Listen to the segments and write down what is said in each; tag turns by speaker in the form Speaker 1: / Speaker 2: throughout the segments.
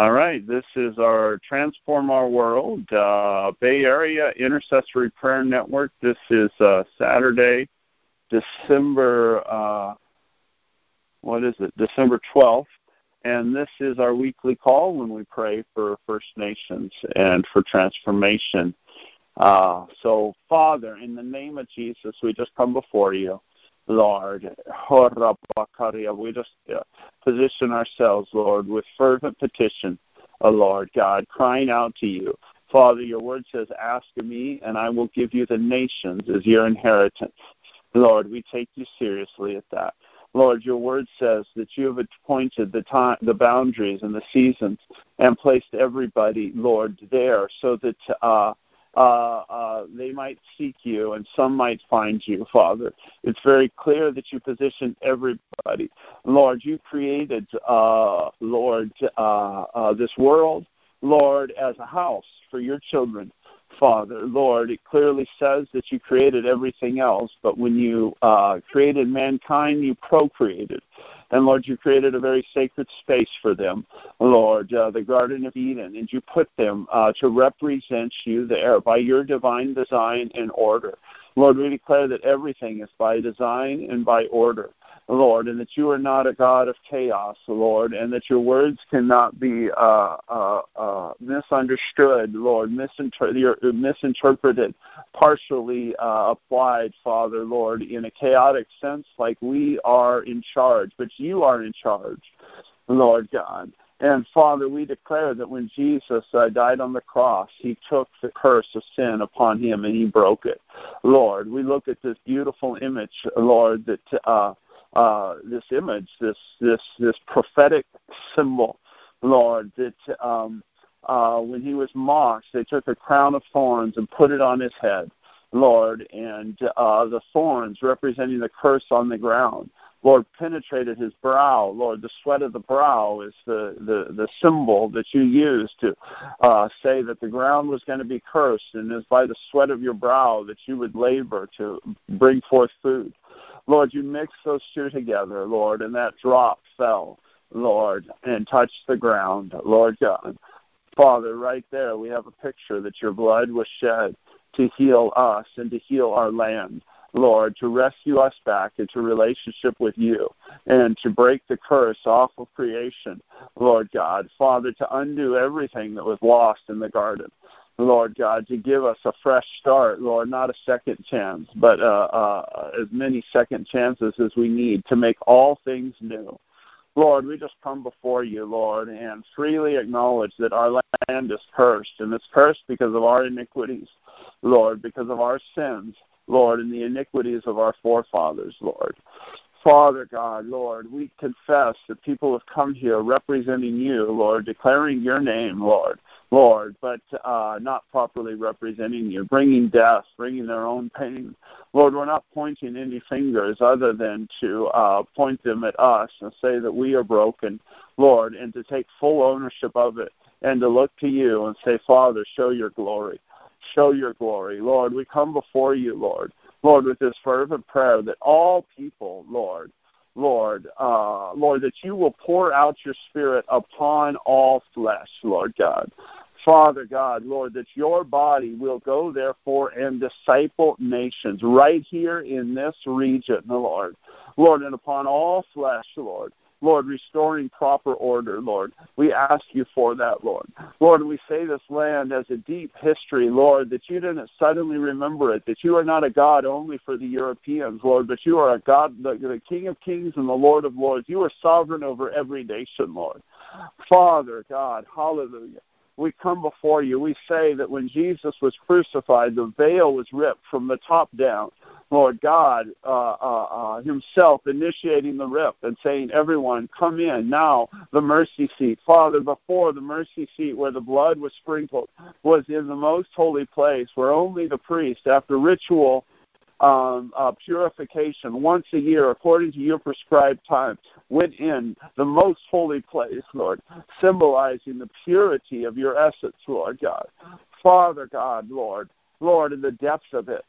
Speaker 1: All right, this is our Transform Our World uh, Bay Area Intercessory Prayer Network. This is uh, Saturday, December, uh, what is it, December 12th. And this is our weekly call when we pray for First Nations and for transformation. Uh, so, Father, in the name of Jesus, we just come before you. Lord. We just uh, position ourselves, Lord, with fervent petition, oh Lord God, crying out to you. Father, your word says, Ask of me, and I will give you the nations as your inheritance. Lord, we take you seriously at that. Lord, your word says that you have appointed the time, the boundaries and the seasons, and placed everybody, Lord, there, so that uh, uh, uh, they might seek you and some might find you, Father. It's very clear that you position everybody. Lord, you created, uh, Lord, uh, uh, this world, Lord, as a house for your children. Father, Lord, it clearly says that you created everything else, but when you uh, created mankind, you procreated. And Lord, you created a very sacred space for them, Lord, uh, the Garden of Eden, and you put them uh, to represent you there by your divine design and order. Lord, we declare that everything is by design and by order. Lord, and that you are not a God of chaos, Lord, and that your words cannot be uh, uh, uh, misunderstood, Lord, misinter- misinterpreted, partially uh, applied, Father, Lord, in a chaotic sense, like we are in charge, but you are in charge, Lord God. And Father, we declare that when Jesus uh, died on the cross, he took the curse of sin upon him and he broke it. Lord, we look at this beautiful image, Lord, that uh, uh, this image, this this this prophetic symbol, Lord, that um, uh, when he was mocked, they took a crown of thorns and put it on his head, Lord, and uh, the thorns representing the curse on the ground. Lord, penetrated his brow. Lord, the sweat of the brow is the, the, the symbol that you use to uh, say that the ground was going to be cursed, and it's by the sweat of your brow that you would labor to bring forth food. Lord, you mixed those two together, Lord, and that drop fell, Lord, and touched the ground, Lord God. Father, right there we have a picture that your blood was shed to heal us and to heal our land. Lord, to rescue us back into relationship with you and to break the curse off of creation, Lord God. Father, to undo everything that was lost in the garden. Lord God, to give us a fresh start, Lord, not a second chance, but uh, uh, as many second chances as we need to make all things new. Lord, we just come before you, Lord, and freely acknowledge that our land is cursed, and it's cursed because of our iniquities, Lord, because of our sins, Lord, and the iniquities of our forefathers, Lord. Father God, Lord, we confess that people have come here representing you, Lord, declaring your name, Lord, Lord, but uh, not properly representing you, bringing death, bringing their own pain. Lord, we're not pointing any fingers other than to uh, point them at us and say that we are broken, Lord, and to take full ownership of it and to look to you and say, Father, show your glory. Show your glory. Lord, we come before you, Lord. Lord, with this fervent prayer that all people, Lord, Lord, uh, Lord, that you will pour out your Spirit upon all flesh, Lord God. Father God, Lord, that your body will go, therefore, and disciple nations right here in this region, Lord. Lord, and upon all flesh, Lord. Lord, restoring proper order, Lord. We ask you for that, Lord. Lord, we say this land has a deep history, Lord, that you didn't suddenly remember it, that you are not a God only for the Europeans, Lord, but you are a God, the, the King of kings and the Lord of lords. You are sovereign over every nation, Lord. Father, God, hallelujah we come before you. We say that when Jesus was crucified, the veil was ripped from the top down. Lord God uh, uh, uh, Himself initiating the rip and saying, Everyone, come in now, the mercy seat. Father, before the mercy seat where the blood was sprinkled was in the most holy place where only the priest, after ritual um, uh, purification once a year according to your prescribed time went in the most holy place, Lord, symbolizing the purity of your essence, Lord God. Father God, Lord, Lord, in the depths of it,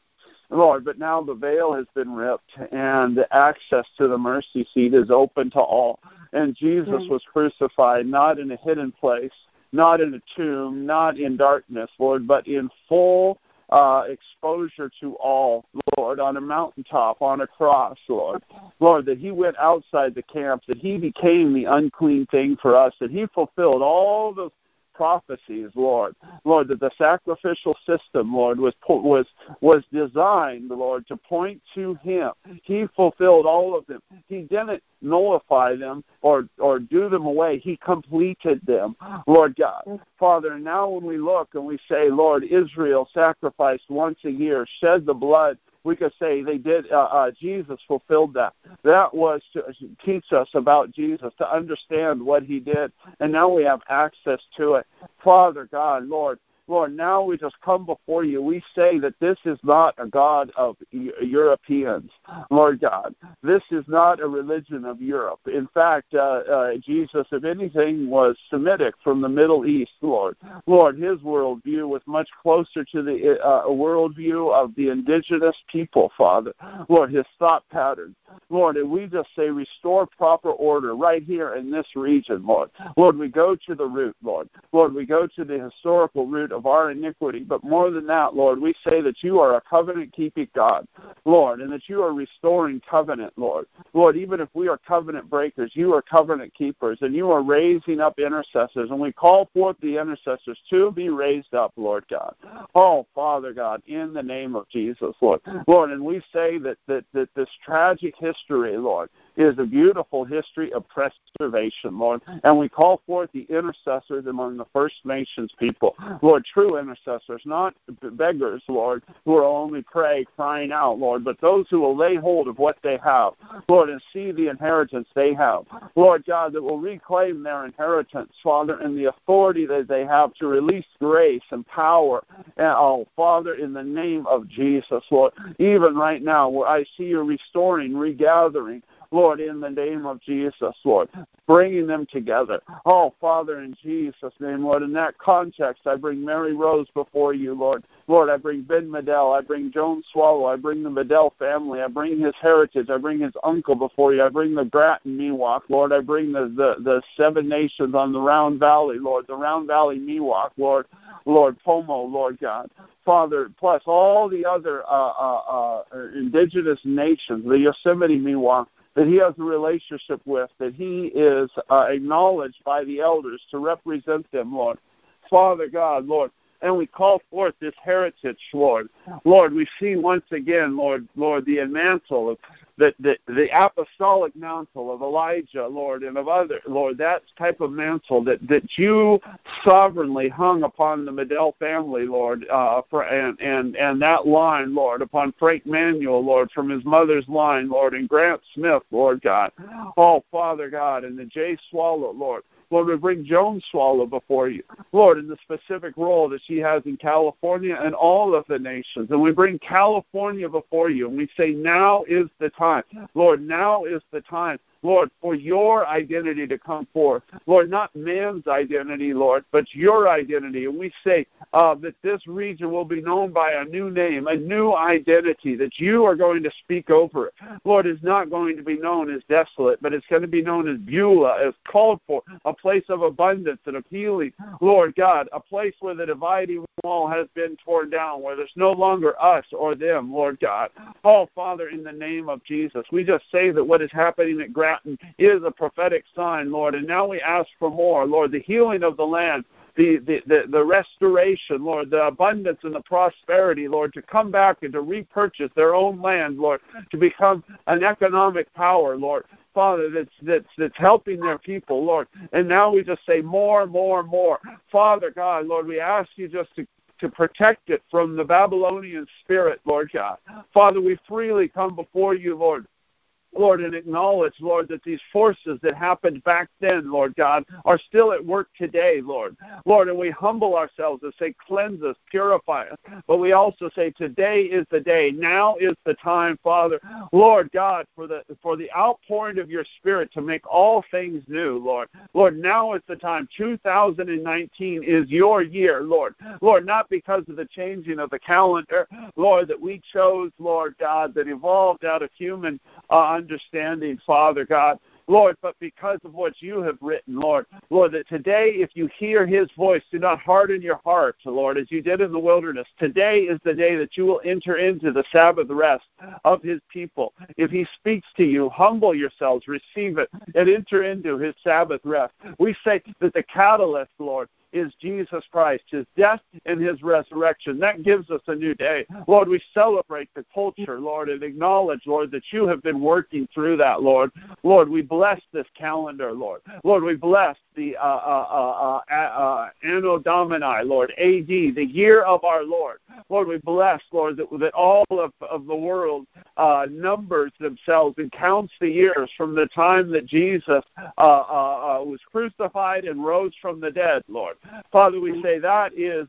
Speaker 1: Lord, but now the veil has been ripped and the access to the mercy seat is open to all. And Jesus mm-hmm. was crucified not in a hidden place, not in a tomb, not in darkness, Lord, but in full uh, exposure to all, Lord, on a mountaintop, on a cross, Lord. Lord, that He went outside the camp, that He became the unclean thing for us, that He fulfilled all those prophecies, Lord. Lord, that the sacrificial system, Lord, was was was designed, Lord, to point to Him. He fulfilled all of them. He didn't nullify them or or do them away. He completed them, Lord God. Father, now when we look and we say, Lord, Israel sacrificed once a year, shed the blood we could say they did. Uh, uh, Jesus fulfilled that. That was to teach us about Jesus, to understand what He did, and now we have access to it. Father God, Lord, Lord, now we just come before you. We say that this is not a God of Europeans, Lord God. This is not a religion of Europe. In fact, uh, uh, Jesus, if anything, was Semitic from the Middle East, Lord. Lord, his worldview was much closer to the uh, worldview of the indigenous people, Father. Lord, his thought patterns. Lord, and we just say restore proper order right here in this region, Lord. Lord, we go to the root, Lord. Lord, we go to the historical root of our iniquity. But more than that, Lord, we say that you are a covenant keeping God, Lord, and that you are restoring covenant, Lord. Lord, even if we are covenant breakers, you are covenant keepers, and you are raising up intercessors, and we call forth the intercessors to be raised up, Lord God. Oh, Father God, in the name of Jesus, Lord. Lord, and we say that, that, that this tragic history, Lord, is a beautiful history of preservation, Lord. And we call forth the intercessors among the First Nations people, Lord, true intercessors, not beggars, Lord, who will only pray, crying out, Lord, but those who will lay hold of what they have, Lord, and see the inheritance they have, Lord God, that will reclaim their inheritance, Father, and the authority that they have to release grace and power. And, oh, Father, in the name of Jesus, Lord, even right now, where I see you restoring, regathering, Lord, in the name of Jesus, Lord, bringing them together. Oh, Father, in Jesus' name, Lord, in that context, I bring Mary Rose before you, Lord. Lord, I bring Ben Medell. I bring Joan Swallow. I bring the Medell family. I bring his heritage. I bring his uncle before you. I bring the Graton Miwok, Lord. I bring the, the, the seven nations on the Round Valley, Lord, the Round Valley Miwok, Lord. Lord, Pomo, Lord God. Father, plus all the other uh, uh, uh, indigenous nations, the Yosemite Miwok, that he has a relationship with, that he is uh, acknowledged by the elders to represent them, Lord. Father God, Lord, and we call forth this heritage, Lord. Lord, we see once again, Lord, Lord, the mantle of the, the, the apostolic mantle of Elijah, Lord, and of other, Lord, that type of mantle that, that you sovereignly hung upon the Medell family, Lord, uh, for, and, and, and that line, Lord, upon Frank Manuel, Lord, from his mother's line, Lord, and Grant Smith, Lord God. Oh, Father God, and the Jay Swallow, Lord. Lord, we bring Joan Swallow before you. Lord, in the specific role that she has in California and all of the nations. And we bring California before you and we say, now is the time. Lord, now is the time Lord, for your identity to come forth. Lord, not man's identity, Lord, but your identity. And we say uh, that this region will be known by a new name, a new identity, that you are going to speak over it. Lord, is not going to be known as desolate, but it's going to be known as Beulah, as called for, a place of abundance and of healing. Lord God, a place where the dividing wall has been torn down, where there's no longer us or them, Lord God. Oh, Father, in the name of Jesus, we just say that what is happening at Grand is a prophetic sign, Lord. And now we ask for more, Lord, the healing of the land. The, the, the, the restoration, Lord, the abundance and the prosperity, Lord, to come back and to repurchase their own land, Lord, to become an economic power, Lord. Father, that's that's that's helping their people, Lord. And now we just say more, more, more. Father God, Lord, we ask you just to to protect it from the Babylonian spirit, Lord God. Father, we freely come before you, Lord, Lord, and acknowledge, Lord, that these forces that happened back then, Lord God, are still at work today, Lord. Lord, and we humble ourselves and say, cleanse us, purify us. But we also say, today is the day. Now is the time, Father. Lord God, for the for the outpouring of your spirit to make all things new, Lord. Lord, now is the time. 2019 is your year, Lord. Lord, not because of the changing of the calendar, Lord, that we chose, Lord God, that evolved out of human uh, understanding, Father God. Lord, but because of what you have written, Lord, Lord, that today, if you hear his voice, do not harden your heart, Lord, as you did in the wilderness. Today is the day that you will enter into the Sabbath rest of his people. If he speaks to you, humble yourselves, receive it, and enter into his Sabbath rest. We say that the catalyst, Lord, is Jesus Christ, his death and his resurrection. That gives us a new day. Lord, we celebrate the culture, Lord, and acknowledge, Lord, that you have been working through that, Lord. Lord, we bless this calendar, Lord. Lord, we bless the uh, uh, uh, uh, uh Anno Domini, Lord, AD, the year of our Lord. Lord, we bless, Lord, that, that all of, of the world uh, numbers themselves and counts the years from the time that Jesus uh, uh, uh was crucified and rose from the dead, Lord. Father, we say that is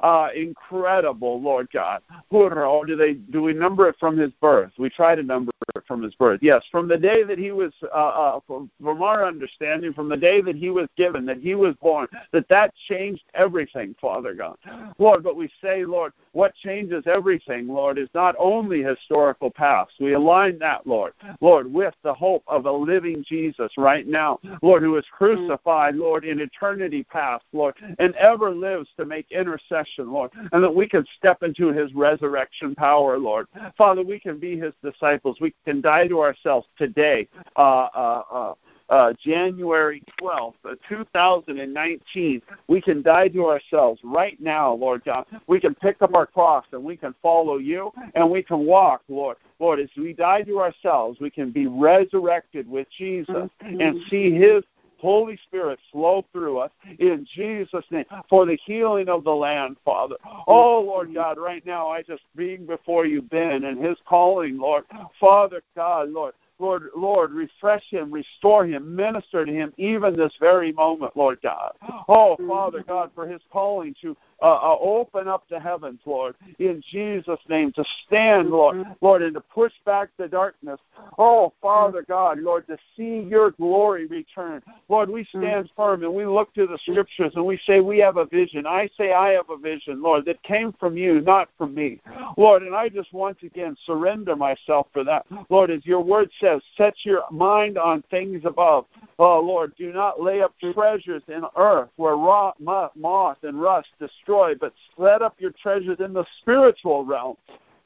Speaker 1: uh, incredible, Lord God. Or do they do we number it from his birth? We try to number it from his birth. Yes, from the day that he was, uh, uh, from, from our understanding, from the day that he was given, that he was born, that that changed everything, Father God. Lord, but we say, Lord, what changes everything, Lord, is not only historical past. We align that, Lord, Lord, with the hope of a living Jesus right now, Lord, who is crucified, Lord, in eternity past, Lord, and ever lives to make intercession, Lord, and that we can step into his resurrection power, Lord. Father, we can be his disciples. We can die to ourselves today. Uh, uh, uh, uh, January 12th, uh, 2019, we can die to ourselves right now, Lord God. We can pick up our cross and we can follow you and we can walk, Lord. Lord, as we die to ourselves, we can be resurrected with Jesus mm-hmm. and see his Holy Spirit flow through us in Jesus' name for the healing of the land, Father. Oh, Lord God, right now I just being before you, Ben, and his calling, Lord. Father God, Lord, Lord, Lord, refresh him, restore him, minister to him even this very moment, Lord God. Oh, oh Father God, for his calling to uh, uh, open up the heavens, Lord, in Jesus' name, to stand, Lord, Lord, and to push back the darkness. Oh, Father God, Lord, to see your glory return. Lord, we stand firm and we look to the scriptures and we say we have a vision. I say I have a vision, Lord, that came from you, not from me. Lord, and I just once again surrender myself for that. Lord, as your word says, set your mind on things above. Oh, Lord, do not lay up treasures in earth where moth and rust destroy, but set up your treasures in the spiritual realm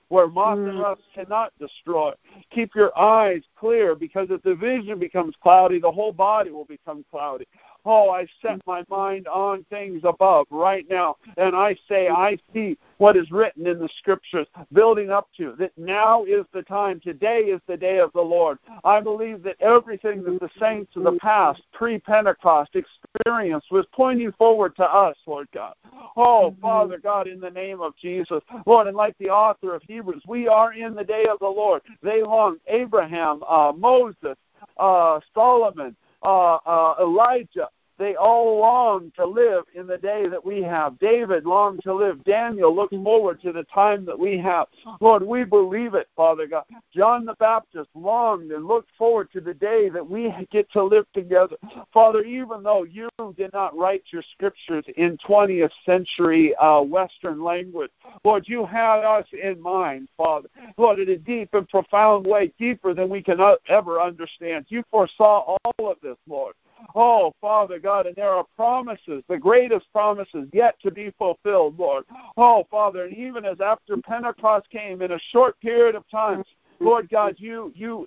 Speaker 1: where moth and mm. rust cannot destroy. Keep your eyes clear because if the vision becomes cloudy, the whole body will become cloudy. Oh, I set my mind on things above right now, and I say, I see what is written in the scriptures, building up to that now is the time. Today is the day of the Lord. I believe that everything that the saints of the past, pre Pentecost, experienced was pointing forward to us, Lord God. Oh, Father God, in the name of Jesus, Lord, and like the author of Hebrews, we are in the day of the Lord. They long Abraham, uh, Moses, uh, Solomon, uh, uh, Elijah, they all long to live in the day that we have. David longed to live. Daniel looked forward to the time that we have. Lord, we believe it, Father God. John the Baptist longed and looked forward to the day that we get to live together. Father, even though you did not write your scriptures in 20th century uh, Western language, Lord, you had us in mind, Father. Lord, in a deep and profound way, deeper than we can ever understand. You foresaw all of this, Lord. Oh, Father God, and there are promises, the greatest promises yet to be fulfilled, Lord. Oh, Father, and even as after Pentecost came in a short period of time, Lord God, you you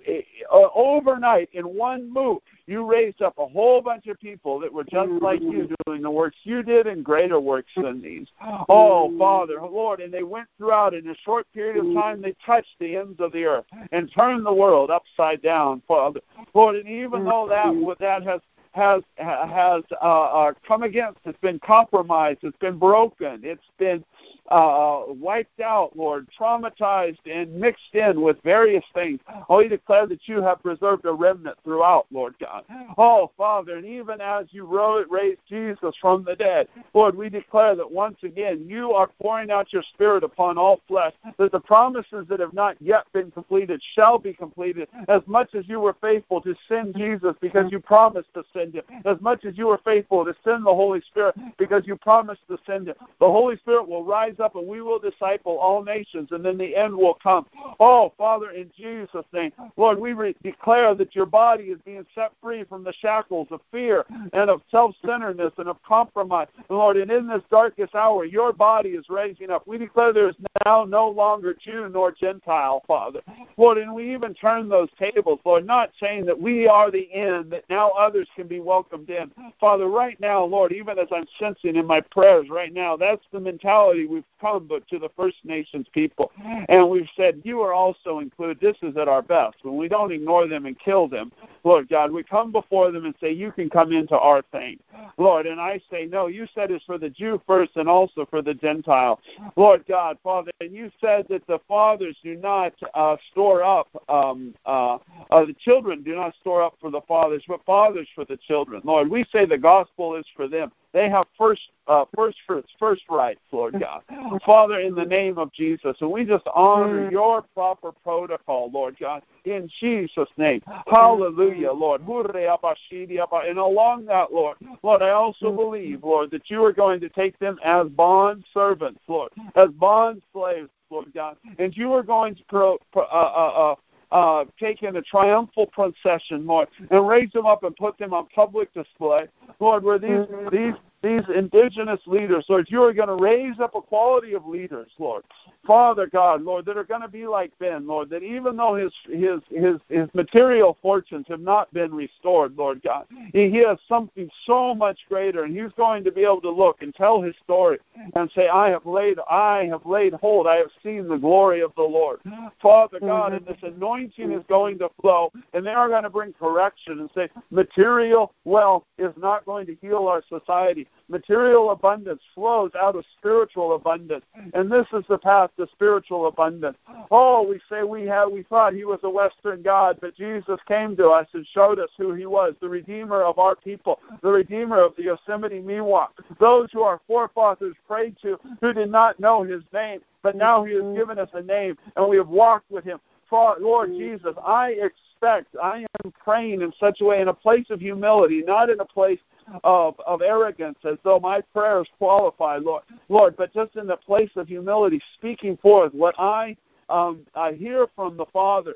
Speaker 1: uh, overnight in one move, you raised up a whole bunch of people that were just like you doing the works you did and greater works than these. Oh, Father, Lord, and they went throughout in a short period of time. They touched the ends of the earth and turned the world upside down, Father, Lord. And even though that that has has has uh, uh, come against. It's been compromised. It's been broken. It's been uh, wiped out, Lord, traumatized and mixed in with various things. Oh, we declare that you have preserved a remnant throughout, Lord God. Oh, Father, and even as you raised Jesus from the dead, Lord, we declare that once again you are pouring out your Spirit upon all flesh, that the promises that have not yet been completed shall be completed, as much as you were faithful to send Jesus because you promised to send him, as much as you are faithful to send the Holy Spirit because you promised to send him. The Holy Spirit will rise up and we will disciple all nations, and then the end will come. Oh, Father, in Jesus' name, Lord, we re- declare that your body is being set free from the shackles of fear and of self centeredness and of compromise. Lord, and in this darkest hour, your body is raising up. We declare there is now no longer Jew nor Gentile, Father. Lord, and we even turn those tables, Lord, not saying that we are the end, that now others can be welcomed in. Father, right now, Lord, even as I'm sensing in my prayers right now, that's the mentality we've come but to the First Nations people. And we've said, You are also included. This is at our best. When we don't ignore them and kill them, Lord God, we come before them and say, You can come into our thing. Lord, and I say, No, you said it's for the Jew first and also for the Gentile. Lord God, Father, and you said that the fathers do not uh, store up, um, uh, uh, the children do not store up for the fathers, but fathers for the children. Lord, we say the gospel is for them. They have first uh, first fruits, first rights, Lord God. Father, in the name of Jesus, and we just honor mm. your proper protocol, Lord God, in Jesus' name. Hallelujah, Lord. And along that, Lord, Lord, I also mm. believe, Lord, that you are going to take them as bond servants, Lord, as bond slaves, Lord God, and you are going to pro, pro, uh, uh, uh, uh, take in a triumphal procession, Lord, and raise them up and put them on public display, Lord, where these mm-hmm. these these indigenous leaders, Lord, you are going to raise up a quality of leaders, Lord. Father God, Lord, that are going to be like Ben, Lord, that even though his his his his material fortunes have not been restored, Lord God, he, he has something so much greater, and he's going to be able to look and tell his story and say, I have laid I have laid hold, I have seen the glory of the Lord. Father God, and this anointing is going to flow, and they are going to bring correction and say, material wealth is not going to heal our society. Material abundance flows out of spiritual abundance, and this is the path to spiritual abundance. Oh, we say we have we thought he was a Western God, but Jesus came to us and showed us who he was, the Redeemer of our people, the Redeemer of the Yosemite Miwok, those who our forefathers prayed to, who did not know his name, but now he has given us a name, and we have walked with him. Lord Jesus, I expect, I am praying in such a way, in a place of humility, not in a place of, of arrogance as though my prayers qualify, Lord. Lord, but just in the place of humility, speaking forth what I um, I hear from the Father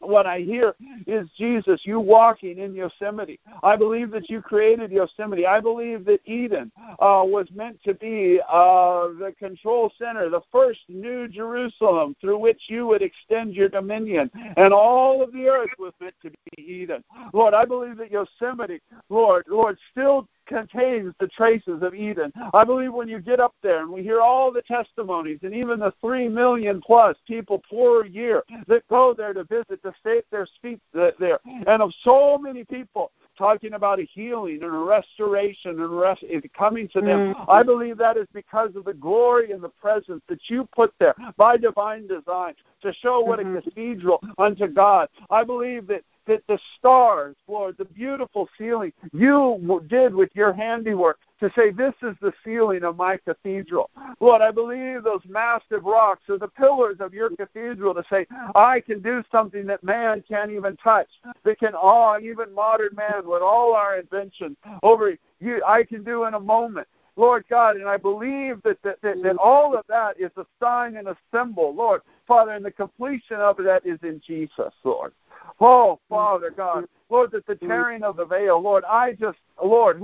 Speaker 1: what I hear is Jesus, you walking in Yosemite. I believe that you created Yosemite. I believe that Eden uh, was meant to be uh, the control center, the first new Jerusalem through which you would extend your dominion. And all of the earth was meant to be Eden. Lord, I believe that Yosemite, Lord, Lord, still contains the traces of Eden. I believe when you get up there and we hear all the testimonies and even the three million plus people per year that go there to visit to stay at their feet there, and of so many people talking about a healing and a restoration and rest is coming to them. Mm-hmm. I believe that is because of the glory and the presence that you put there by divine design to show what mm-hmm. a cathedral unto God. I believe that that the stars, Lord, the beautiful ceiling you did with your handiwork to say, This is the ceiling of my cathedral. Lord, I believe those massive rocks are the pillars of your cathedral to say, I can do something that man can't even touch, that can awe even modern man with all our inventions over you, I can do in a moment. Lord God, and I believe that, that, that, that all of that is a sign and a symbol, Lord. Father, and the completion of that is in Jesus, Lord. Oh, Father God, Lord, that the tearing of the veil, Lord, I just, Lord,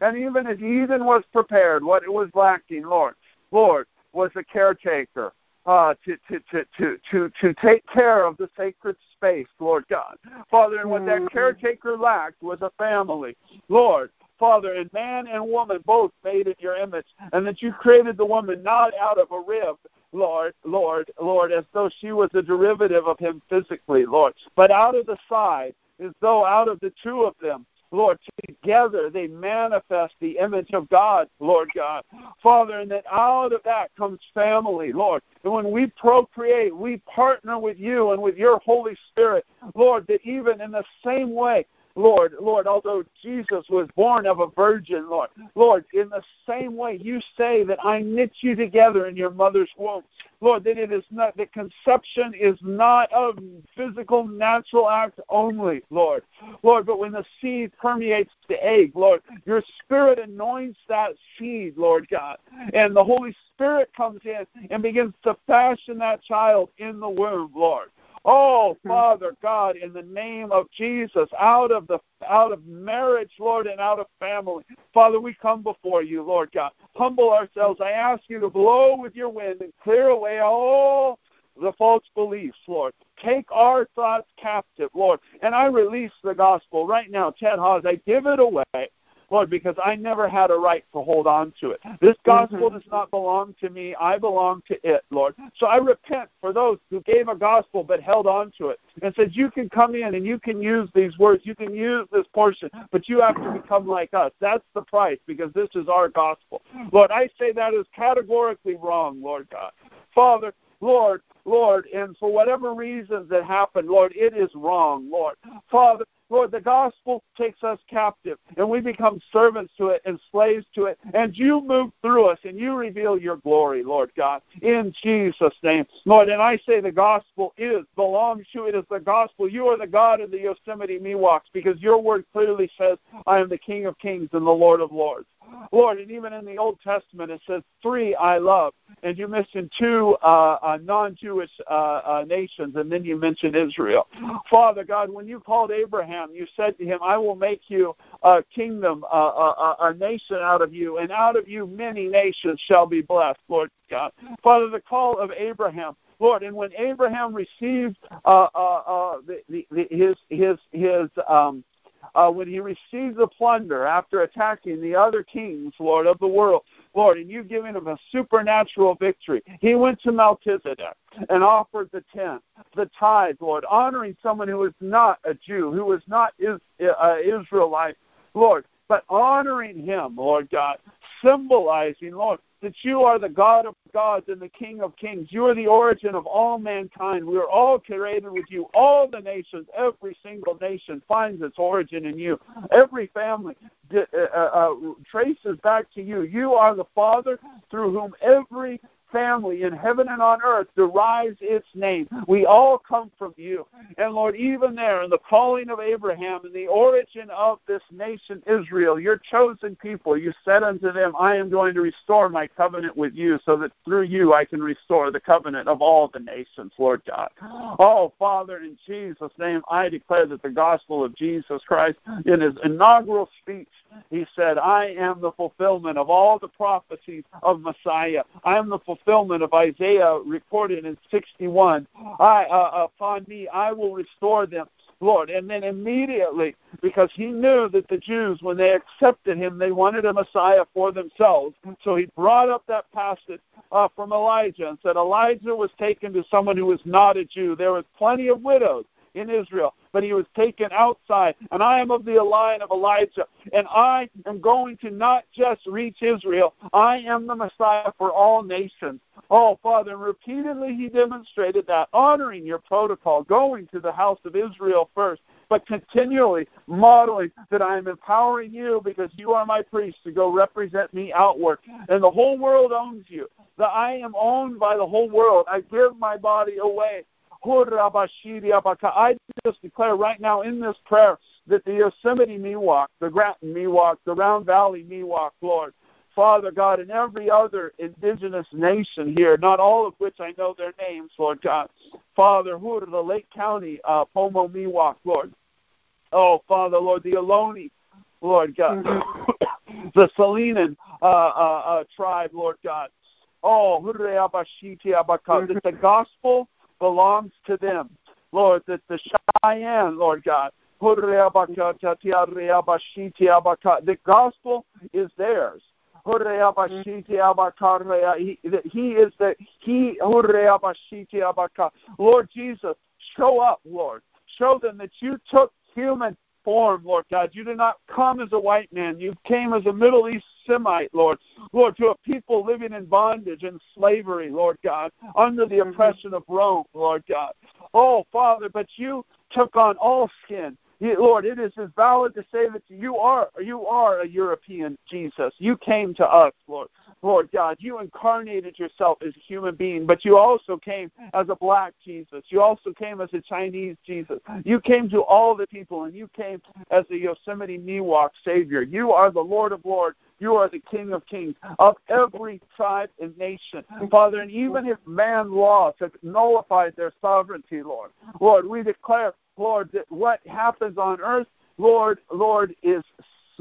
Speaker 1: and even as Eden was prepared, what it was lacking, Lord, Lord, was a caretaker. Uh, to, to, to, to, to, to take care of the sacred space, Lord God. Father, and what that mm-hmm. caretaker lacked was a family. Lord, Father, and man and woman both made in your image, and that you created the woman not out of a rib, Lord, Lord, Lord, as though she was a derivative of him physically, Lord. But out of the side, as though out of the two of them, Lord, together they manifest the image of God, Lord God. Father, and that out of that comes family, Lord. And when we procreate, we partner with you and with your Holy Spirit, Lord, that even in the same way Lord, Lord, although Jesus was born of a virgin, Lord, Lord, in the same way you say that I knit you together in your mother's womb, Lord, that it is not, that conception is not a physical, natural act only, Lord. Lord, but when the seed permeates the egg, Lord, your Spirit anoints that seed, Lord God, and the Holy Spirit comes in and begins to fashion that child in the womb, Lord. Oh, hmm. Father God, in the name of Jesus, out of the out of marriage, Lord, and out of family. Father, we come before you, Lord God. Humble ourselves. I ask you to blow with your wind and clear away all the false beliefs, Lord. Take our thoughts captive, Lord. And I release the gospel right now, Ted Hawes. I give it away. Lord, because I never had a right to hold on to it. This gospel mm-hmm. does not belong to me. I belong to it, Lord. So I repent for those who gave a gospel but held on to it and said, You can come in and you can use these words, you can use this portion, but you have to become like us. That's the price because this is our gospel. Lord, I say that is categorically wrong, Lord God. Father, Lord, Lord, and for whatever reasons that happened, Lord, it is wrong, Lord. Father, Lord, the gospel takes us captive, and we become servants to it and slaves to it. And you move through us, and you reveal your glory, Lord God, in Jesus' name. Lord, and I say the gospel is, belongs to it is the gospel. You are the God of the Yosemite Miwoks, because your word clearly says, I am the King of kings and the Lord of lords. Lord, and even in the Old Testament it says three I love, and you mentioned two uh, uh, non-Jewish uh, uh, nations, and then you mentioned Israel. Father God, when you called Abraham, you said to him, "I will make you a kingdom, a, nation out of you, and out of you many nations shall be blessed." Lord God, Father, the call of Abraham. Lord, and when Abraham received uh, uh, uh, the, the, the, his his his um, uh, when he received the plunder after attacking the other kings, Lord, of the world, Lord, and you've given him a supernatural victory. He went to Melchizedek and offered the tenth, the tithe, Lord, honoring someone who was not a Jew, who was not is, uh, Israelite, Lord, but honoring him, Lord God, symbolizing, Lord, that you are the God of gods and the King of kings. You are the origin of all mankind. We are all created with you. All the nations, every single nation finds its origin in you. Every family uh, uh, uh, traces back to you. You are the Father through whom every family in heaven and on earth derives its name. We all come from you. And Lord, even there in the calling of Abraham and the origin of this nation Israel, your chosen people, you said unto them, I am going to restore my covenant with you so that through you I can restore the covenant of all the nations, Lord God. Oh, Father, in Jesus' name, I declare that the gospel of Jesus Christ in his inaugural speech, he said, I am the fulfillment of all the prophecies of Messiah. I am the fulfillment of Isaiah recorded in 61. I, uh, upon me, I will restore them, Lord. And then immediately, because he knew that the Jews, when they accepted him, they wanted a Messiah for themselves. So he brought up that passage uh, from Elijah and said Elijah was taken to someone who was not a Jew. There was plenty of widows in Israel, but he was taken outside. And I am of the line of Elijah, and I am going to not just reach Israel, I am the Messiah for all nations. Oh, Father, and repeatedly he demonstrated that, honoring your protocol, going to the house of Israel first, but continually modeling that I am empowering you because you are my priest to go represent me outward. And the whole world owns you. That I am owned by the whole world. I give my body away I just declare right now in this prayer that the Yosemite Miwok, the Graton Miwok, the Round Valley Miwok, Lord, Father God, and every other indigenous nation here, not all of which I know their names, Lord God. Father, who are the Lake County uh, Pomo Miwok, Lord. Oh, Father, Lord, the Ohlone, Lord God. Mm-hmm. the Salinan uh, uh, uh, tribe, Lord God. Oh, that the gospel belongs to them. Lord, that the Cheyenne, Lord God, the gospel is theirs. that He is the He. Lord Jesus, show up, Lord. Show them that you took human form, Lord God. You did not come as a white man. You came as a Middle East Semite, Lord. Lord, to a people living in bondage and slavery, Lord God, under the mm-hmm. oppression of Rome, Lord God. Oh, Father, but you took on all skin. Lord, it is as valid to say that you are you are a European Jesus. You came to us, Lord. Lord God, you incarnated yourself as a human being, but you also came as a black Jesus. You also came as a Chinese Jesus. You came to all the people, and you came as a Yosemite Miwok Savior. You are the Lord of Lords. You are the King of Kings of every tribe and nation, Father. And even if man laws have nullified their sovereignty, Lord, Lord, we declare, Lord, that what happens on earth, Lord, Lord, is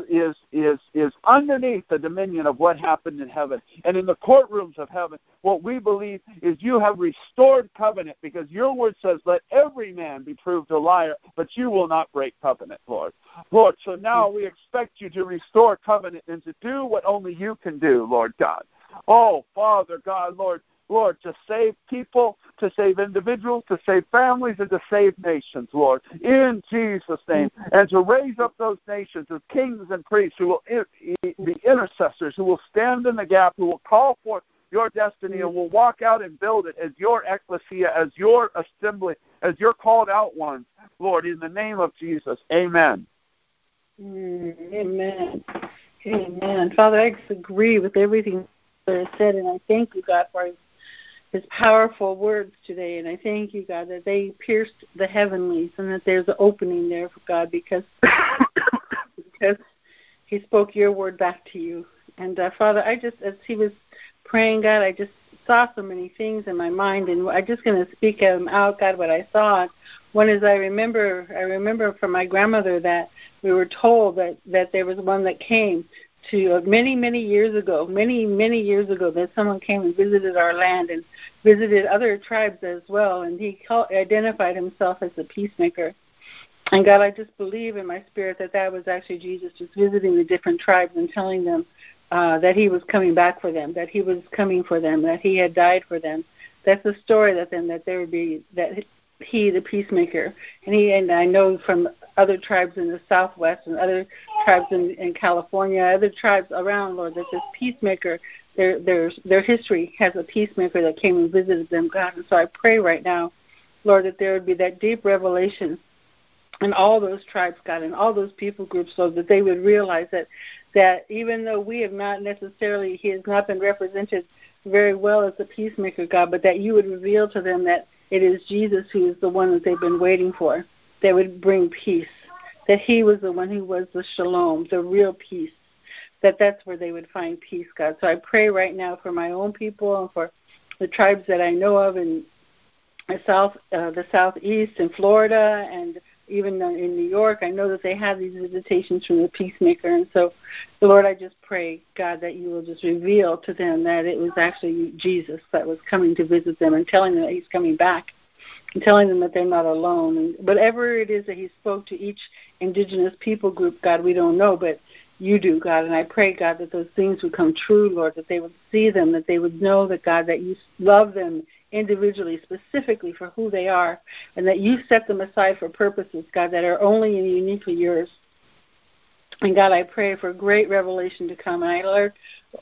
Speaker 1: is is is underneath the dominion of what happened in heaven and in the courtrooms of heaven. What we believe is you have restored covenant because your word says let every man be proved a liar but you will not break covenant lord. Lord so now we expect you to restore covenant and to do what only you can do lord god. Oh father god lord Lord, to save people, to save individuals, to save families, and to save nations, Lord, in Jesus' name. And to raise up those nations as kings and priests who will be intercessors, who will stand in the gap, who will call forth your destiny and will walk out and build it as your ecclesia, as your assembly, as your called out ones, Lord, in the name of Jesus. Amen.
Speaker 2: Amen. Amen. Father, I agree with everything that is said, and I thank you, God, for his powerful words today. And I thank you, God, that they pierced the heavenlies and that there's an opening there for God because because he spoke your word back to you. And uh, Father, I just as he was praying, God, I just saw so many things in my mind, and I'm just going to speak them out, God, what I saw. One is I remember I remember from my grandmother that we were told that that there was one that came to uh, many, many years ago, many, many years ago, that someone came and visited our land and visited other tribes as well, and he called, identified himself as the peacemaker. And God, I just believe in my spirit that that was actually Jesus just visiting the different tribes and telling them uh, that he was coming back for them, that he was coming for them, that he had died for them. That's the story that then that there would be that he, the peacemaker, and he and I know from other tribes in the Southwest and other tribes in, in California, other tribes around, Lord, that this peacemaker, their their their history has a peacemaker that came and visited them, God. And so I pray right now, Lord, that there would be that deep revelation in all those tribes, God, and all those people groups, so that they would realize that that even though we have not necessarily, he has not been represented very well as a peacemaker, God, but that you would reveal to them that it is Jesus who is the one that they've been waiting for that would bring peace, that he was the one who was the shalom, the real peace, that that's where they would find peace, God. So I pray right now for my own people and for the tribes that I know of in the south, uh, the southeast, in Florida, and even in New York. I know that they have these visitations from the peacemaker, and so, Lord, I just pray, God, that you will just reveal to them that it was actually Jesus that was coming to visit them and telling them that He's coming back and telling them that they're not alone. And whatever it is that He spoke to each indigenous people group, God, we don't know, but you do, God. And I pray, God, that those things would come true, Lord, that they would see them, that they would know that, God, that you love them individually, specifically for who they are, and that you set them aside for purposes, God, that are only and uniquely yours. And God, I pray for great revelation to come. And I, Lord,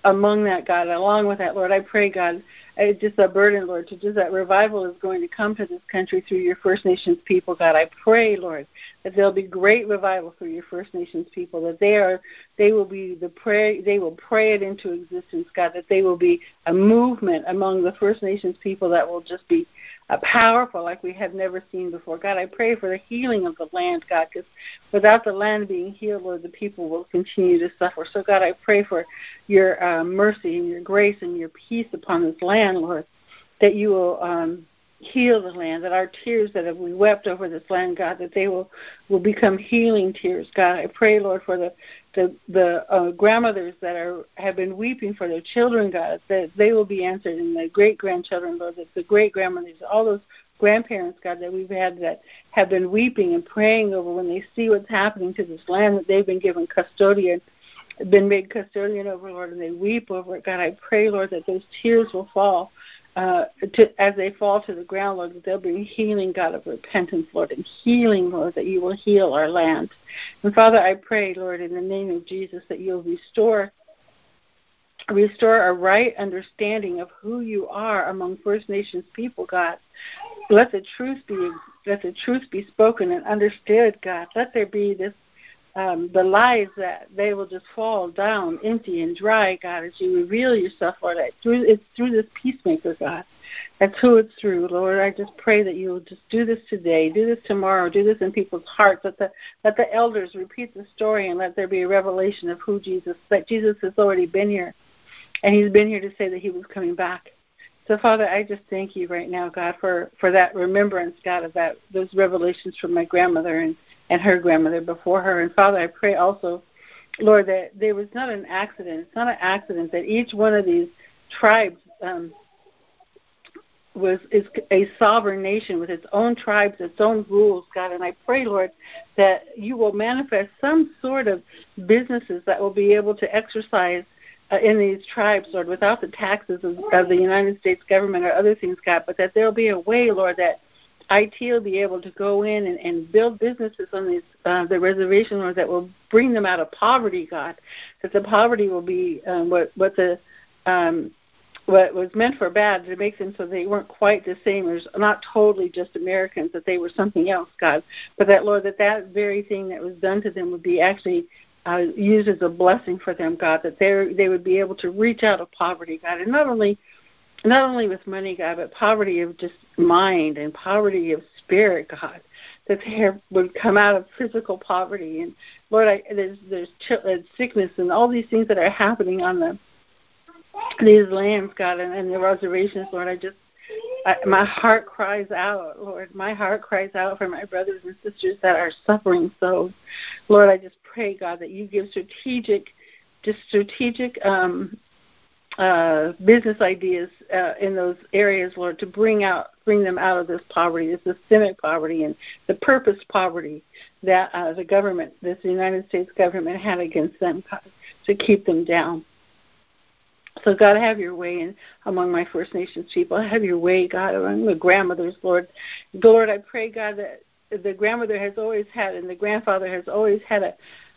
Speaker 2: among that, God, along with that, Lord, I pray, God, it's just a burden, Lord, to just that revival is going to come to this country through your First Nations people, God. I pray, Lord, that there'll be great revival through your First Nations people, that they are they will be the pray they will pray it into existence, God, that they will be a movement among the First Nations people that will just be uh, powerful like we have never seen before. God, I pray for the healing of the land, God, because without the land being healed, Lord, the people will continue to suffer. So, God, I pray for your uh, mercy and your grace and your peace upon this land, Lord, that you will um, heal the land, that our tears that have we wept over this land, God, that they will will become healing tears, God. I pray, Lord, for the the the uh, grandmothers that are have been weeping for their children, God, that they will be answered, and the great grandchildren, Lord, that the great grandmothers, all those grandparents, God, that we've had that have been weeping and praying over when they see what's happening to this land that they've been given custodian been made custodian over, Lord, and they weep over it. God, I pray, Lord, that those tears will fall uh, to, as they fall to the ground, Lord, that they'll bring healing, God, of repentance, Lord, and healing, Lord, that you will heal our land. And Father, I pray, Lord, in the name of Jesus, that you'll restore restore a right understanding of who you are among First Nations people, God. Let the truth be let the truth be spoken and understood, God. Let there be this um, the lies that they will just fall down empty and dry, God, as you reveal yourself, Lord. Through it's through this peacemaker, God. That's who it's through, Lord. I just pray that you will just do this today, do this tomorrow, do this in people's hearts. Let the let the elders repeat the story and let there be a revelation of who Jesus that Jesus has already been here, and He's been here to say that He was coming back. So, Father, I just thank you right now, God, for for that remembrance, God, of that those revelations from my grandmother and and her grandmother before her. And Father, I pray also, Lord, that there was not an accident. It's not an accident that each one of these tribes um, was is a sovereign nation with its own tribes, its own rules, God. And I pray, Lord, that you will manifest some sort of businesses that will be able to exercise uh, in these tribes, Lord, without the taxes of, of the United States government or other things, God, but that there will be a way, Lord, that IT will be able to go in and, and build businesses on these uh, the reservation or that will bring them out of poverty, God. That the poverty will be um, what what the um, what was meant for bad to make them so they weren't quite the same or not totally just Americans, that they were something else, God. But that Lord, that that very thing that was done to them would be actually uh, used as a blessing for them, God. That they they would be able to reach out of poverty, God, and not only not only with money, God, but poverty of just mind and poverty of spirit, God, that they would come out of physical poverty. And Lord, I, there's there's uh, sickness and all these things that are happening on the these lands, God, and, and the reservations, Lord. I just I, my heart cries out, Lord. My heart cries out for my brothers and sisters that are suffering so. Lord, I just pray, God, that you give strategic, just strategic um, uh, business ideas uh, in those areas, Lord, to bring out, bring them out of this poverty, this systemic poverty, and the purpose poverty that uh, the government, this United States government, had against them to keep them down. So God, have your way in among my First Nations people. Have your way, God, among the grandmothers, Lord. Lord, I pray, God, that the grandmother has always had and the grandfather has always had a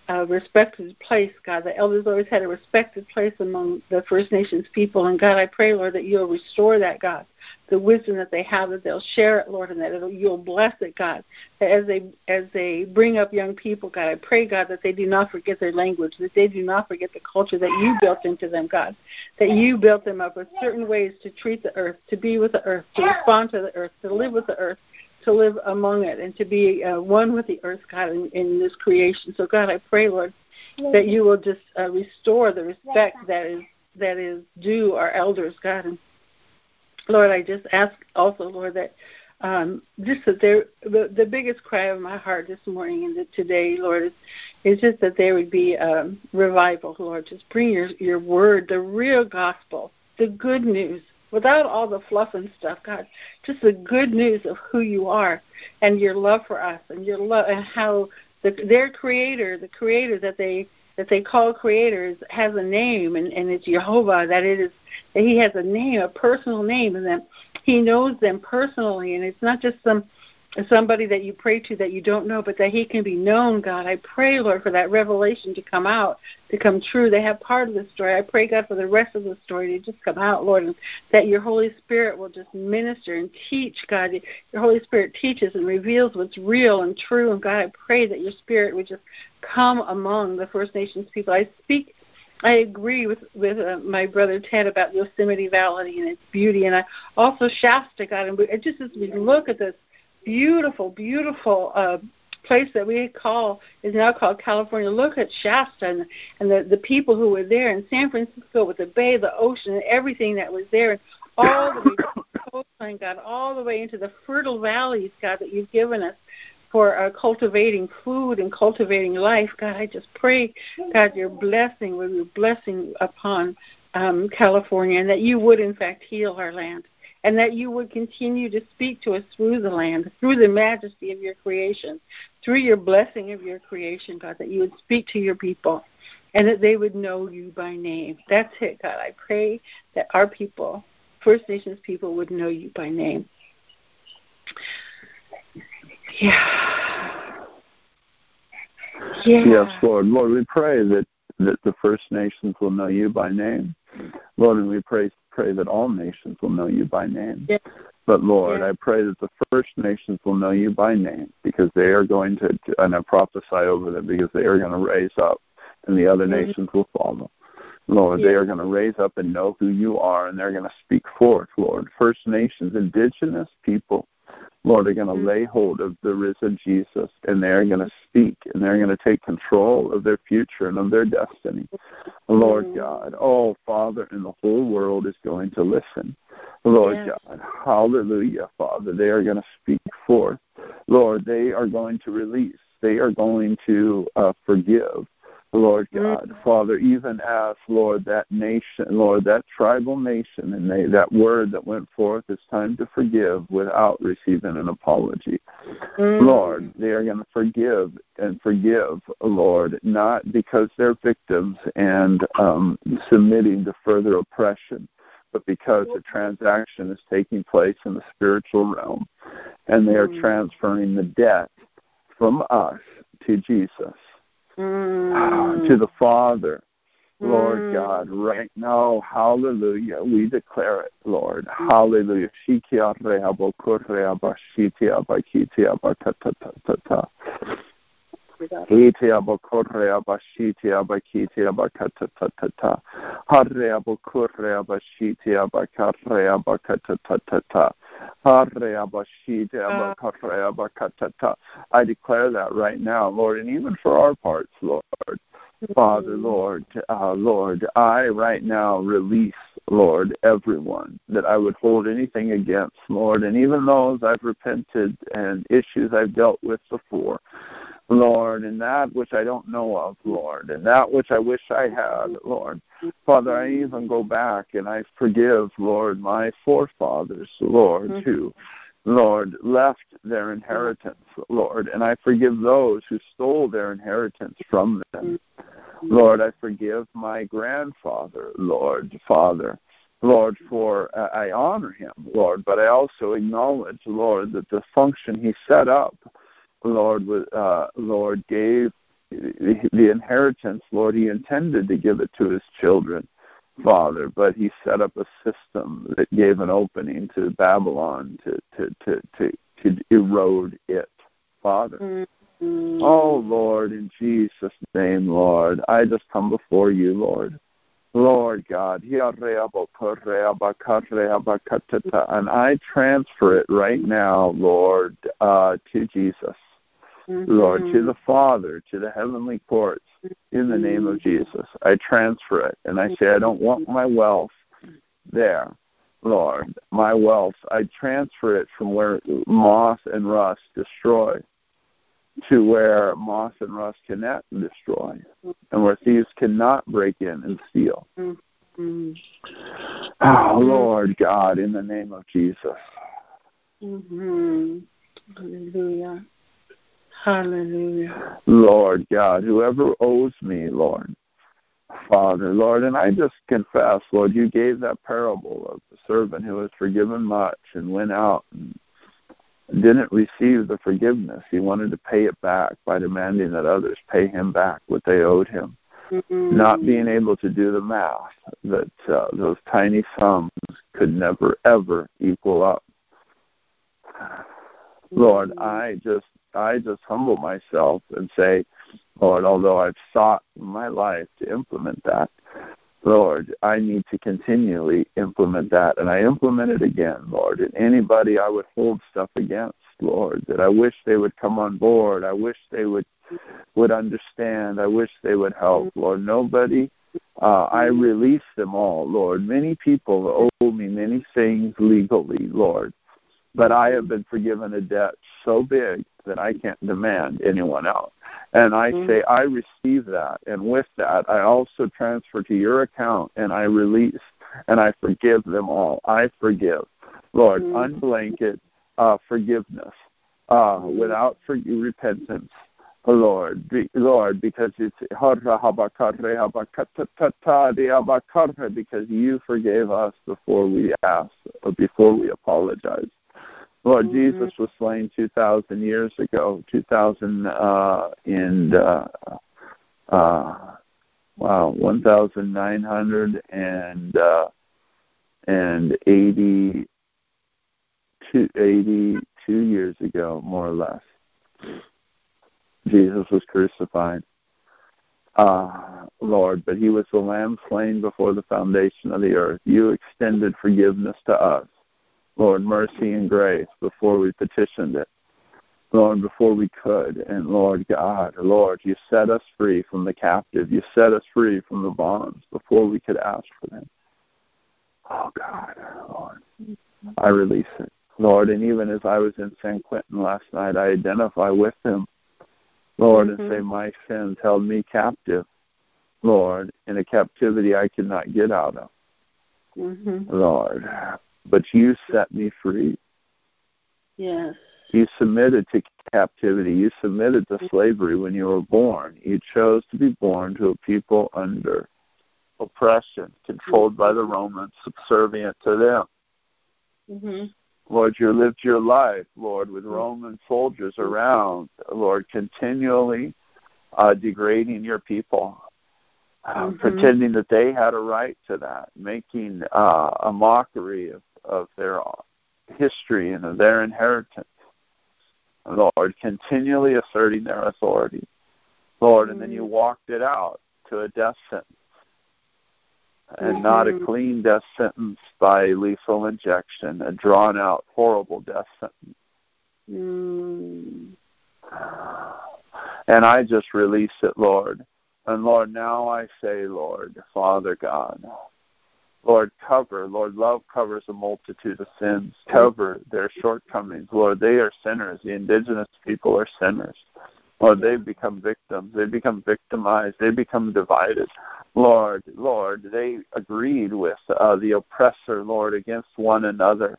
Speaker 2: a respected place, God. The elders always had a respected place among the First Nations people. And God, I pray, Lord, that you'll restore that, God. The wisdom that they have, that they'll share it, Lord, and that you'll bless it, God. That as they as they bring up young people, God, I pray, God, that they do not forget their language, that they do not forget the culture that you built into them, God. That you built them up with certain ways to treat the earth, to be with the earth, to respond to the earth, to live with the earth, to live among it and to be uh, one with the earth, God, in, in this creation. So, God, I pray, Lord, that you will just uh, restore the respect that is that is due our elders, God. And Lord, I just ask also, Lord, that um, just that there, the, the biggest cry of my heart this morning and today, Lord, is, is just that there would be um, revival, Lord. Just bring your your word, the real gospel, the good news without all the fluff and stuff, God. Just the good news of who you are and your love for us and your love and how the, their creator, the creator that they that they call creators has a name and, and it's Jehovah, that it is that he has a name, a personal name and that he knows them personally and it's not just some somebody that you pray to that you don't know, but that he can be known, God. I pray, Lord, for that revelation to come out, to come true. They have part of the story. I pray, God, for the rest of the story to just come out, Lord, and that your Holy Spirit will just minister and teach, God. Your Holy Spirit teaches and reveals what's real and true. And God, I pray that your Spirit would just come among the First Nations people. I speak I agree with with uh, my brother Ted about Yosemite Valley and its beauty, and I also Shasta, God, and we, just as we look at this beautiful, beautiful uh, place that we call is now called California. Look at Shasta and, and the the people who were there in San Francisco with the bay, the ocean, and everything that was there, and all the way coastline, God, all the way into the fertile valleys, God, that you've given us for uh, cultivating food and cultivating life. God, I just pray, God, your blessing, with your blessing upon um, California, and that you would in fact heal our land and that you would continue to speak to us through the land, through the majesty of your creation, through your blessing of your creation, God, that you would speak to your people and that they would know you by name. That's it, God. I pray that our people, First Nations people, would know you by name. Yeah.
Speaker 1: yeah. Yes, Lord. Lord, we pray that, that the First Nations will know you by name. Lord, and we pray pray that all nations will know you by name.
Speaker 2: Yeah.
Speaker 1: But Lord,
Speaker 2: yeah.
Speaker 1: I pray that the First Nations will know you by name because they are going to, and I prophesy over them because they are going to raise up and the other mm-hmm. nations will follow. Lord, yeah. they are going to raise up and know who you are, and they're going to speak forth, Lord. First Nations, indigenous people, Lord, are going to mm-hmm. lay hold of the risen Jesus, and they're going to speak, and they're going to take control of their future and of their destiny. Mm-hmm. Lord God, oh, Father, and the whole world is going to listen. Lord yeah. God, hallelujah, Father. They are going to speak forth. Lord, they are going to release. They are going to uh, forgive. Lord God, mm-hmm. Father, even as, Lord, that nation, Lord, that tribal nation, and they, that word that went forth, it's time to forgive without receiving an apology. Mm-hmm. Lord, they are going to forgive and forgive, Lord, not because they're victims and um, submitting to further oppression, but because a transaction is taking place in the spiritual realm, and they are mm-hmm. transferring the debt from us to Jesus
Speaker 2: mm.
Speaker 1: to the Father. Lord mm. God, right now, hallelujah. We declare it, Lord. Hallelujah. Abakatata. I declare that right now, Lord, and even for our parts, Lord. Father, Lord, uh, Lord, I right now release, Lord, everyone that I would hold anything against, Lord, and even those I've repented and issues I've dealt with before. Lord, and that which I don't know of, Lord, and that which I wish I had, Lord. Father, I even go back and I forgive, Lord, my forefathers, Lord, mm-hmm. who, Lord, left their inheritance, Lord, and I forgive those who stole their inheritance from them. Lord, I forgive my grandfather, Lord, Father. Lord, for uh, I honor him, Lord, but I also acknowledge, Lord, that the function he set up, Lord, uh, Lord gave the inheritance, Lord, He intended to give it to His children, Father, but He set up a system that gave an opening to Babylon to to to to, to erode it, Father. Mm-hmm. Oh Lord, in Jesus' name, Lord, I just come before you, Lord. Lord God, and I transfer it right now, Lord, uh, to Jesus mm-hmm. Lord, to the Father, to the heavenly courts, in the name of mm-hmm. Jesus. I transfer it, and I say, I don't want my wealth there, Lord. My wealth, I transfer it from where moth and rust destroy to where moth and rust cannot destroy, and where thieves cannot break in and steal. Mm-hmm. Oh, Lord God, in the name of Jesus.
Speaker 2: Mm-hmm. Hallelujah.
Speaker 1: Hallelujah. Lord God, whoever owes me, Lord, Father, Lord, and I just confess, Lord, you gave that parable of the servant who was forgiven much and went out and didn't receive the forgiveness. He wanted to pay it back by demanding that others pay him back what they owed him. Mm-hmm. Not being able to do the math that uh, those tiny sums could never ever equal up. Lord, mm-hmm. I just I just humble myself and say, Lord, although I've sought in my life to implement that, Lord, I need to continually implement that. And I implement it again, Lord. And anybody I would hold stuff against, Lord, that I wish they would come on board. I wish they would would understand. I wish they would help, Lord. Nobody uh, I release them all, Lord. Many people owe me many things legally, Lord, but I have been forgiven a debt so big that I can't demand anyone else. And I mm-hmm. say, I receive that. And with that, I also transfer to your account and I release and I forgive them all. I forgive. Lord, mm-hmm. unblanket uh, forgiveness uh, mm-hmm. without for, repentance. Lord, be, Lord, because it's because you forgave us before we asked or before we apologized. Lord, mm-hmm. Jesus was slain 2,000 years ago, 2,000 uh, and uh, uh, wow, 1,900 and uh, and 82, 82 years ago, more or less. Jesus was crucified. Uh, Lord, but he was the lamb slain before the foundation of the earth. You extended forgiveness to us. Lord, mercy and grace before we petitioned it. Lord, before we could. And Lord God, Lord, you set us free from the captive. You set us free from the bonds before we could ask for them. Oh God, Lord, I release it. Lord, and even as I was in San Quentin last night, I identify with him, Lord, mm-hmm. and say, My sins held me captive, Lord, in a captivity I could not get out of. Mm-hmm. Lord, but you set me free.
Speaker 2: Yes.
Speaker 1: You submitted to captivity. You submitted to slavery when you were born. You chose to be born to a people under oppression, controlled by the Romans, subservient to them. Mm-hmm. Lord, you lived your life, Lord, with Roman soldiers around, Lord, continually uh, degrading your people, uh, mm-hmm. pretending that they had a right to that, making uh, a mockery of, of their history and of their inheritance. Lord, continually asserting their authority. Lord, and then you mm-hmm. walked it out to a death sentence and mm-hmm. not a clean death sentence by lethal injection, a drawn out, horrible death sentence. Mm. And I just release it, Lord. And Lord, now I say, Lord, Father God, Lord, cover. Lord, love covers a multitude of sins. Cover their shortcomings. Lord, they are sinners. The indigenous people are sinners. Lord, they become victims. They become victimized. They become divided. Lord, Lord, they agreed with uh, the oppressor, Lord, against one another.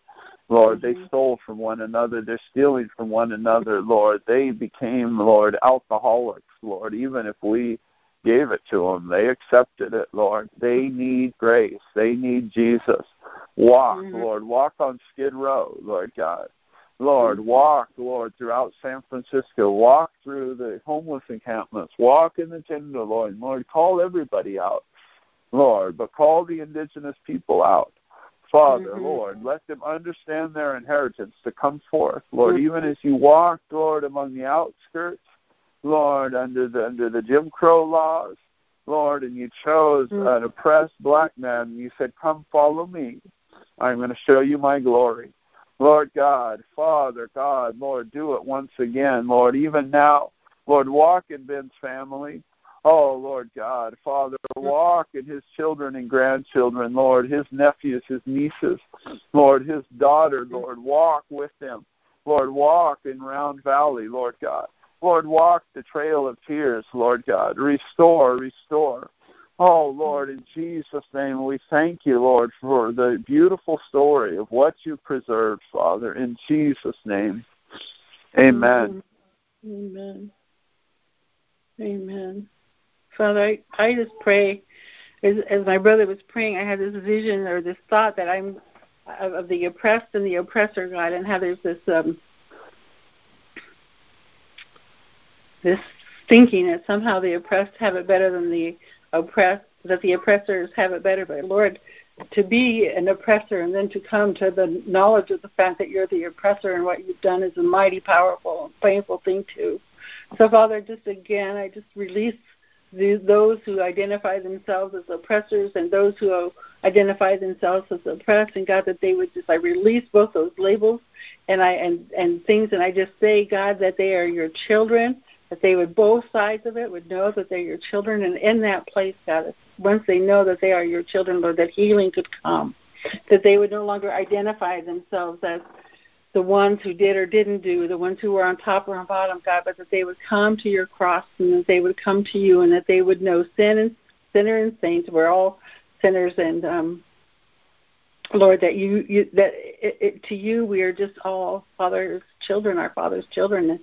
Speaker 1: Lord, they mm-hmm. stole from one another. They're stealing from one another, Lord. They became, Lord, alcoholics, Lord, even if we gave it to them. They accepted it, Lord. They need grace. They need Jesus. Walk, mm-hmm. Lord. Walk on Skid Row, Lord God. Lord, walk, Lord, throughout San Francisco. Walk through the homeless encampments. Walk in the Tenderloin. Lord, Lord, call everybody out, Lord, but call the indigenous people out. Father, mm-hmm. Lord, let them understand their inheritance to come forth, Lord, mm-hmm. even as you walked, Lord, among the outskirts, Lord, under the under the Jim Crow laws, Lord, and you chose mm-hmm. an oppressed black man, and you said, "Come, follow me. I'm going to show you my glory." Lord God, Father God, Lord, do it once again, Lord, even now. Lord, walk in Ben's family. Oh, Lord God, Father, walk in his children and grandchildren, Lord, his nephews, his nieces, Lord, his daughter, Lord, walk with them. Lord, walk in Round Valley, Lord God. Lord, walk the trail of tears, Lord God. Restore, restore. Oh, Lord, in Jesus' name, we thank you, Lord, for the beautiful story of what you preserved, Father. In Jesus' name, amen.
Speaker 2: Amen. Amen. Father, I, I just pray, as, as my brother was praying, I had this vision or this thought that I'm of, of the oppressed and the oppressor, God, and how there's this um, this thinking that somehow the oppressed have it better than the oppressed, that the oppressors have it better. But Lord, to be an oppressor and then to come to the knowledge of the fact that you're the oppressor and what you've done is a mighty powerful painful thing too. So Father, just again, I just release the, those who identify themselves as oppressors and those who identify themselves as oppressed, and God, that they would just I release both those labels and I and and things, and I just say, God, that they are your children, that they would both sides of it would know that they're your children and in that place god once they know that they are your children lord that healing could come that they would no longer identify themselves as the ones who did or didn't do the ones who were on top or on bottom god but that they would come to your cross and that they would come to you and that they would know sin and sinner and saints we're all sinners and um Lord, that you, you that it, it, to you we are just all Father's children, our Father's children,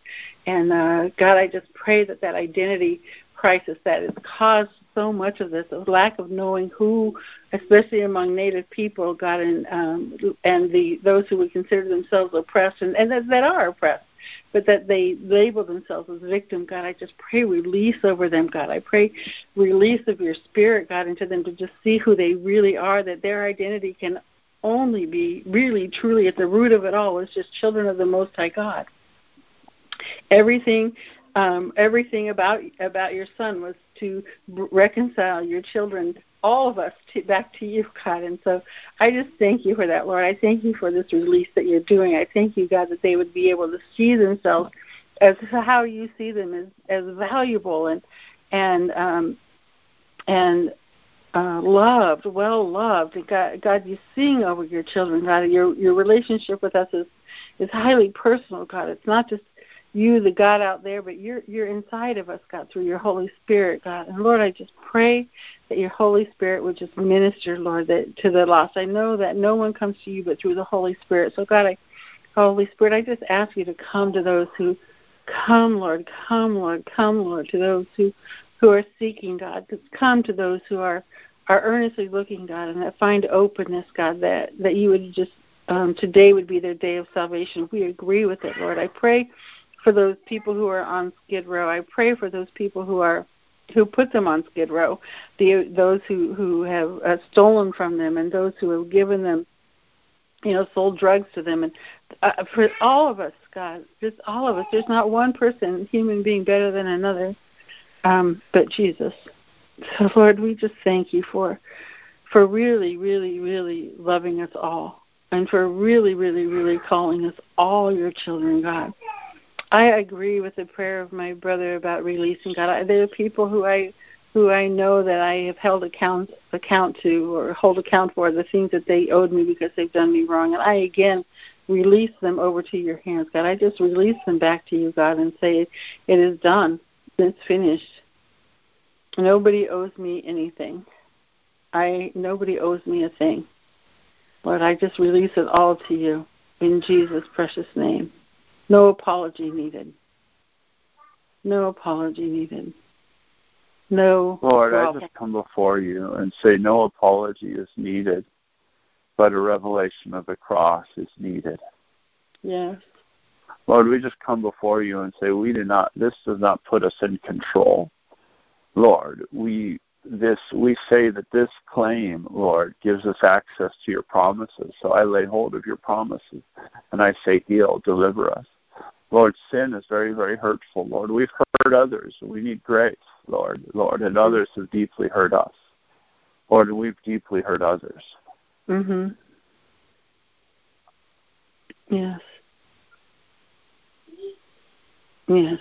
Speaker 2: and, uh, God, I just pray that that identity crisis that has caused so much of this, a lack of knowing who, especially among Native people, God, and um, and the those who would consider themselves oppressed and, and that, that are oppressed, but that they label themselves as victim. God, I just pray release over them, God. I pray release of your spirit, God, into them to just see who they really are, that their identity can only be really, truly at the root of it all is just children of the Most High God. Everything, um, everything about about your son was to reconcile your children, all of us, to, back to you, God. And so, I just thank you for that, Lord. I thank you for this release that you're doing. I thank you, God, that they would be able to see themselves as how you see them as as valuable and and um, and uh, loved, well loved. God, God, you sing over your children. God, your your relationship with us is is highly personal. God, it's not just you, the God out there, but you're you're inside of us, God, through your Holy Spirit, God. And Lord, I just pray that your Holy Spirit would just minister, Lord, that to the lost. I know that no one comes to you but through the Holy Spirit. So God, I Holy Spirit, I just ask you to come to those who come, Lord, come, Lord, come, Lord, to those who who are seeking God. Come to those who are are earnestly looking, God, and that find openness, God, that that you would just um, today would be their day of salvation. We agree with it, Lord. I pray for those people who are on Skid Row. I pray for those people who are who put them on Skid Row, the those who who have uh, stolen from them, and those who have given them, you know, sold drugs to them, and uh, for all of us, God, just all of us. There's not one person, human being, better than another, um, but Jesus. So Lord, we just thank you for for really, really, really loving us all and for really, really, really calling us all your children, God. I agree with the prayer of my brother about releasing God. I, there are people who I who I know that I have held account account to or hold account for the things that they owed me because they've done me wrong. And I again release them over to your hands, God. I just release them back to you, God, and say it is done. It's finished. Nobody owes me anything. I nobody owes me a thing. Lord, I just release it all to you in Jesus' precious name. No apology needed. No apology needed. No.
Speaker 1: Lord, problem. I just come before you and say no apology is needed, but a revelation of the cross is needed.
Speaker 2: Yes.
Speaker 1: Lord, we just come before you and say we do not this does not put us in control. Lord, we this we say that this claim, Lord, gives us access to your promises. So I lay hold of your promises and I say, heal, deliver us. Lord, sin is very, very hurtful, Lord. We've hurt others. We need grace, Lord, Lord, and others have deeply hurt us. Lord, we've deeply hurt others.
Speaker 2: Mhm. Yes. Yes.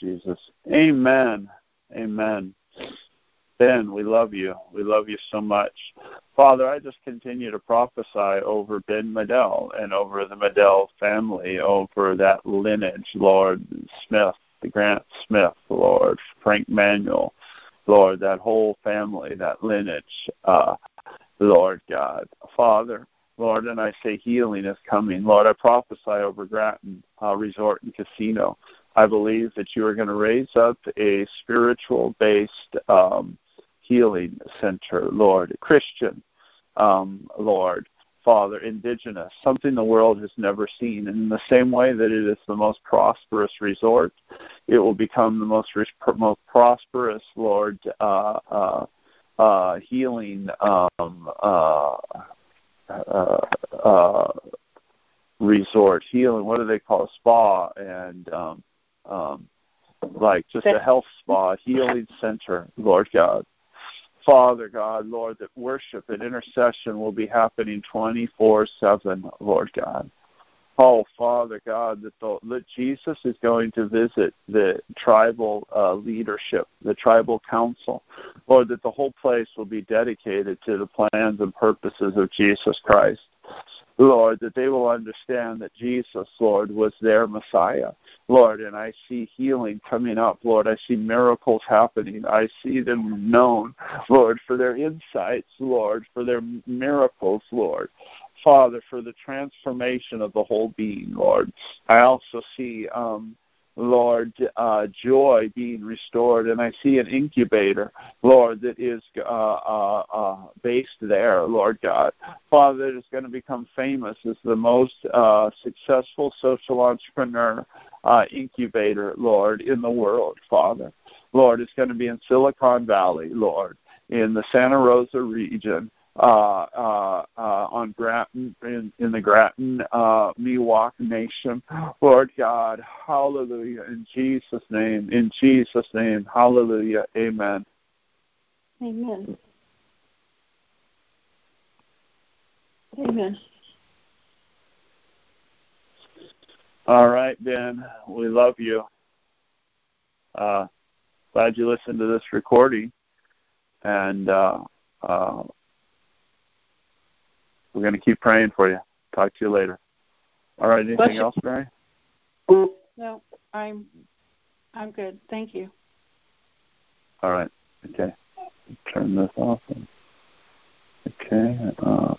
Speaker 1: Jesus. Amen. Amen. Ben, we love you. We love you so much. Father, I just continue to prophesy over Ben Medell and over the Medell family, over that lineage, Lord Smith, the Grant Smith, Lord Frank Manuel, Lord, that whole family, that lineage, uh, Lord God. Father, Lord, and I say healing is coming. Lord, I prophesy over Graton uh, Resort and Casino. I believe that you are going to raise up a spiritual based um, healing center, Lord, Christian, um, Lord, Father, indigenous, something the world has never seen. And in the same way that it is the most prosperous resort, it will become the most, most prosperous, Lord, uh, uh, uh, healing um, uh, uh, uh, resort, healing. What do they call it? Spa and um, um, like just a health spa, healing center, Lord God. Father God, Lord, that worship and intercession will be happening 24 7, Lord God. Oh, Father God, that, the, that Jesus is going to visit the tribal uh, leadership, the tribal council. Lord, that the whole place will be dedicated to the plans and purposes of Jesus Christ. Lord, that they will understand that Jesus, Lord, was their Messiah. Lord, and I see healing coming up. Lord, I see miracles happening. I see them known, Lord, for their insights, Lord, for their miracles, Lord. Father, for the transformation of the whole being, Lord. I also see um, Lord, uh, joy being restored. And I see an incubator, Lord, that is uh, uh, uh, based there, Lord God. Father, that is going to become famous as the most uh, successful social entrepreneur uh, incubator, Lord, in the world, Father. Lord, it's going to be in Silicon Valley, Lord, in the Santa Rosa region uh, uh, uh, on Graton in, in the Graton uh, Miwok Nation. Lord God, hallelujah, in Jesus' name, in Jesus' name, hallelujah, amen.
Speaker 2: Amen. Amen.
Speaker 1: All right, Ben, we love you. Uh, glad you listened to this recording. And uh, uh, we're going to keep praying for you. Talk to you later. All right. Anything else, Mary?
Speaker 2: No, I'm I'm good. Thank you.
Speaker 1: All right. Okay. Turn this off. Okay. Uh,